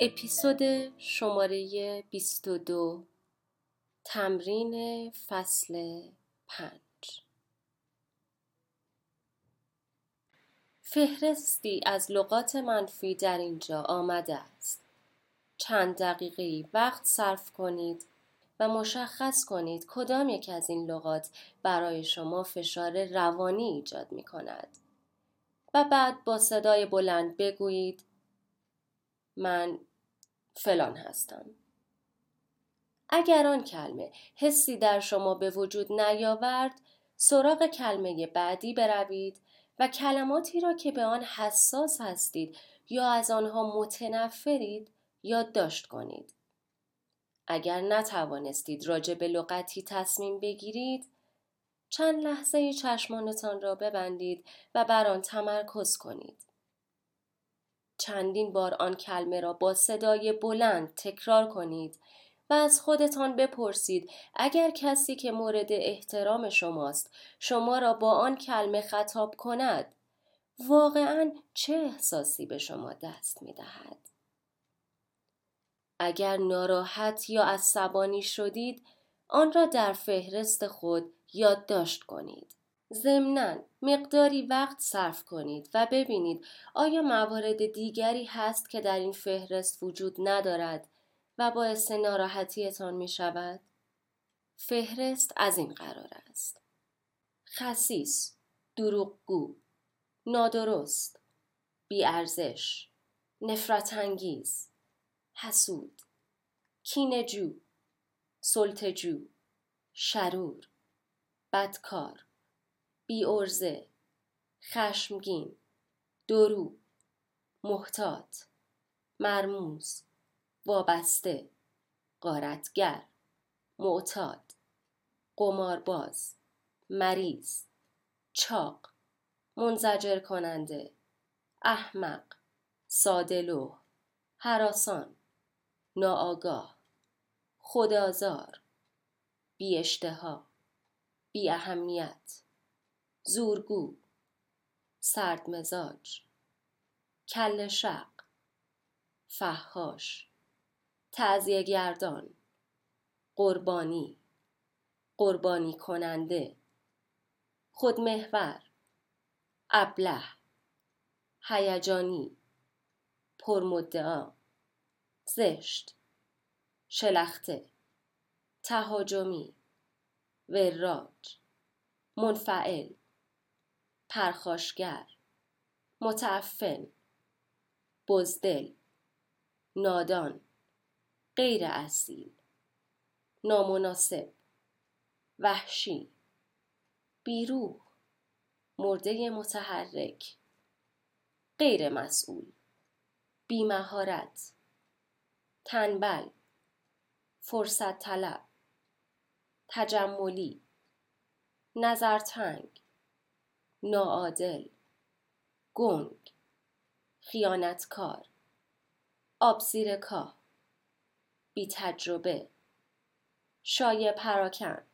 اپیزود شماره 22 تمرین فصل 5 فهرستی از لغات منفی در اینجا آمده است. چند دقیقه وقت صرف کنید و مشخص کنید کدام یک از این لغات برای شما فشار روانی ایجاد می کند. و بعد با صدای بلند بگویید من فلان هستم. اگر آن کلمه حسی در شما به وجود نیاورد سراغ کلمه بعدی بروید و کلماتی را که به آن حساس هستید یا از آنها متنفرید یادداشت کنید. اگر نتوانستید راجع به لغتی تصمیم بگیرید چند لحظه چشمانتان را ببندید و بر آن تمرکز کنید. چندین بار آن کلمه را با صدای بلند تکرار کنید و از خودتان بپرسید اگر کسی که مورد احترام شماست شما را با آن کلمه خطاب کند واقعا چه احساسی به شما دست می دهد؟ اگر ناراحت یا عصبانی شدید آن را در فهرست خود یادداشت کنید. ضمنا مقداری وقت صرف کنید و ببینید آیا موارد دیگری هست که در این فهرست وجود ندارد و باعث ناراحتیتان می شود؟ فهرست از این قرار است. خسیس، دروغگو، نادرست، بیارزش، نفرت انگیز، حسود، کینجو، سلطجو، شرور، بدکار، بی ارزه، خشمگین، درو، محتاط، مرموز، وابسته، قارتگر، معتاد، قمارباز، مریض، چاق، منزجر کننده، احمق، سادلو، حراسان، ناآگاه، خدازار، بی اشتها، بی اهمیت، زورگو سرد مزاج کل شق فهاش تعذیه گردان قربانی قربانی کننده خودمحور ابله هیجانی پرمدعا زشت شلخته تهاجمی وراج منفعل. پرخاشگر متعفن بزدل نادان غیر اصیل نامناسب وحشی بیروح مرده متحرک غیر مسئول بیمهارت تنبل فرصت طلب تجملی نظرتنگ ناعادل گنگ خیانتکار آبزیر کاه بی تجربه شایع پراکن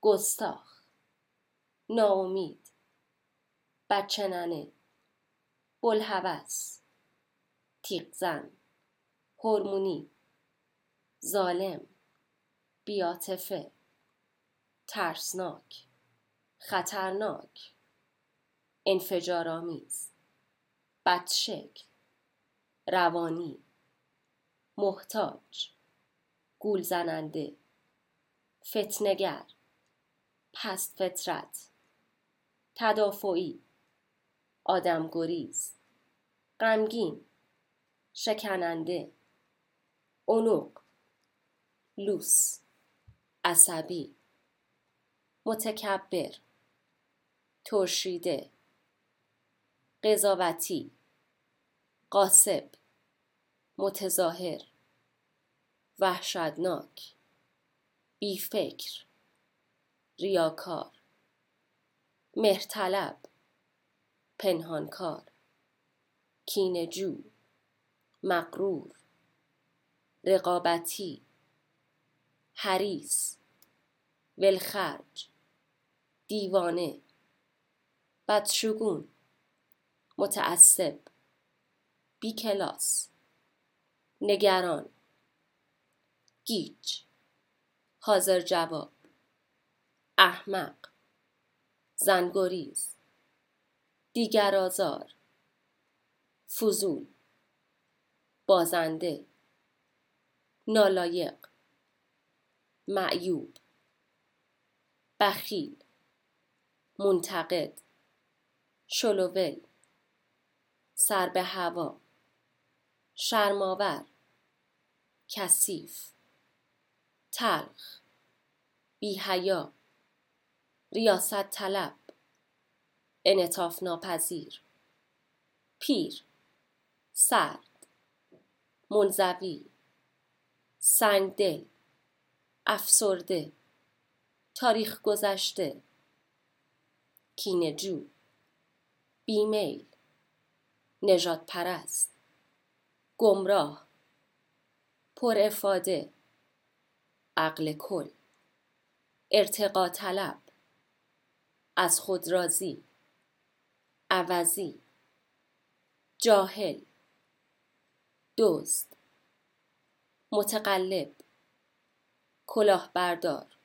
گستاخ ناامید بچه ننه بلحوث تیغزن هورمونی ظالم بیاتفه ترسناک. خطرناک. انفجارآمیز. بدشکل. روانی. محتاج. گول زننده فتنگر پست فطرت. تدافعی. آدمگریز. غمگین. شکننده. اونوق لوس. عصبی. متکبر. ترشیده قضاوتی قاسب متظاهر وحشتناک بیفکر ریاکار مهرطلب پنهانکار کینجو مقرور رقابتی حریص ولخرج دیوانه بدشگون. متعصب. بی کلاس. نگران. گیج. حاضر جواب. احمق. زنگوریز دیگر آزار. فضول. بازنده. نالایق. معیوب. بخیل. منتقد. شلوول سر به هوا شرماور کثیف تلخ بیهیا ریاست طلب انطاف ناپذیر پیر سرد منزوی سنگدل افسرده تاریخ گذشته کینجو بیمیل نجات پرست گمراه پر افاده عقل کل ارتقا طلب از خود راضی عوضی جاهل دزد متقلب کلاهبردار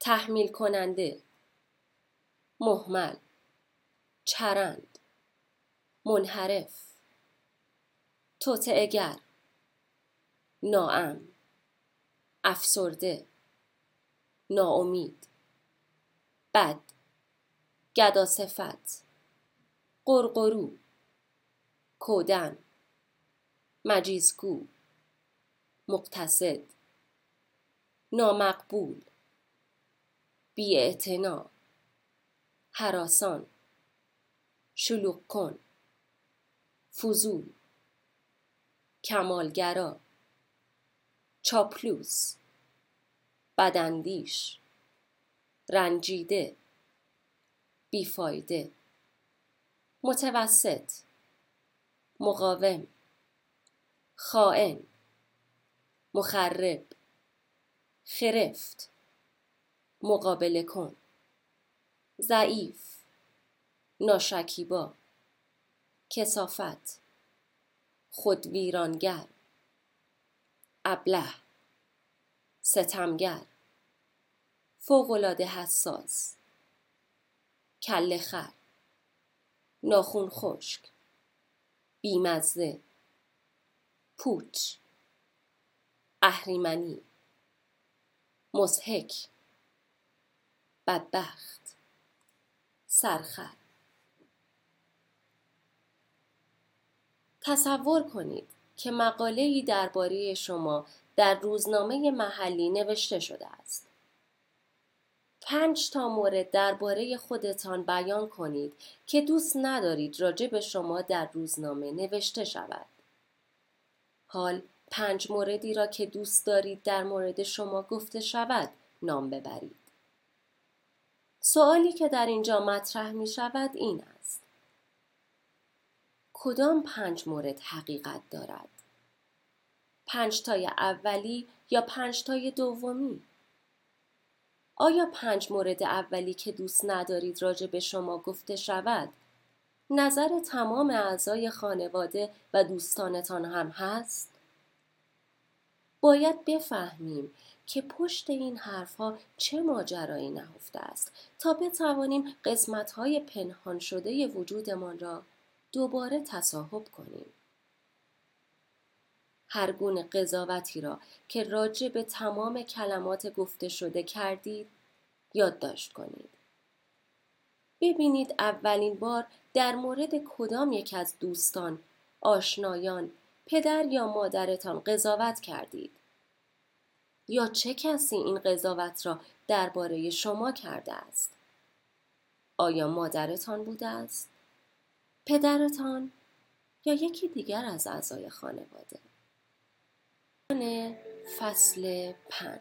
تحمیل کننده محمل. چرند. منحرف. توتعگر ناام افسرده. ناامید. بد. گدا صفت. قرقرو کودن. مجیزگو. مقتصد. نامقبول. بیاعتنا. حراسان. شلوغ کن فضول کمالگرا چاپلوس بداندیش رنجیده بیفایده متوسط مقاوم خائن مخرب خرفت مقابله کن ضعیف. ناشکیبا کسافت خودویرانگر ابله ستمگر فوقالعاده حساس کله خر ناخون خشک بیمزه پوچ اهریمنی مزهک بدبخت سرخر تصور کنید که مقاله درباره شما در روزنامه محلی نوشته شده است. پنج تا مورد درباره خودتان بیان کنید که دوست ندارید راجع به شما در روزنامه نوشته شود. حال پنج موردی را که دوست دارید در مورد شما گفته شود نام ببرید. سوالی که در اینجا مطرح می شود این است. کدام پنج مورد حقیقت دارد؟ پنج تای اولی یا پنج تای دومی؟ آیا پنج مورد اولی که دوست ندارید راجع به شما گفته شود نظر تمام اعضای خانواده و دوستانتان هم هست؟ باید بفهمیم که پشت این حرفها چه ماجرایی نهفته است تا بتوانیم قسمتهای پنهان شده وجودمان را دوباره تصاحب کنیم. هر گونه قضاوتی را که راجع به تمام کلمات گفته شده کردید یادداشت کنید. ببینید اولین بار در مورد کدام یک از دوستان، آشنایان، پدر یا مادرتان قضاوت کردید. یا چه کسی این قضاوت را درباره شما کرده است؟ آیا مادرتان بوده است؟ پدرتان یا یکی دیگر از اعضای خانواده؟ فصل پنج.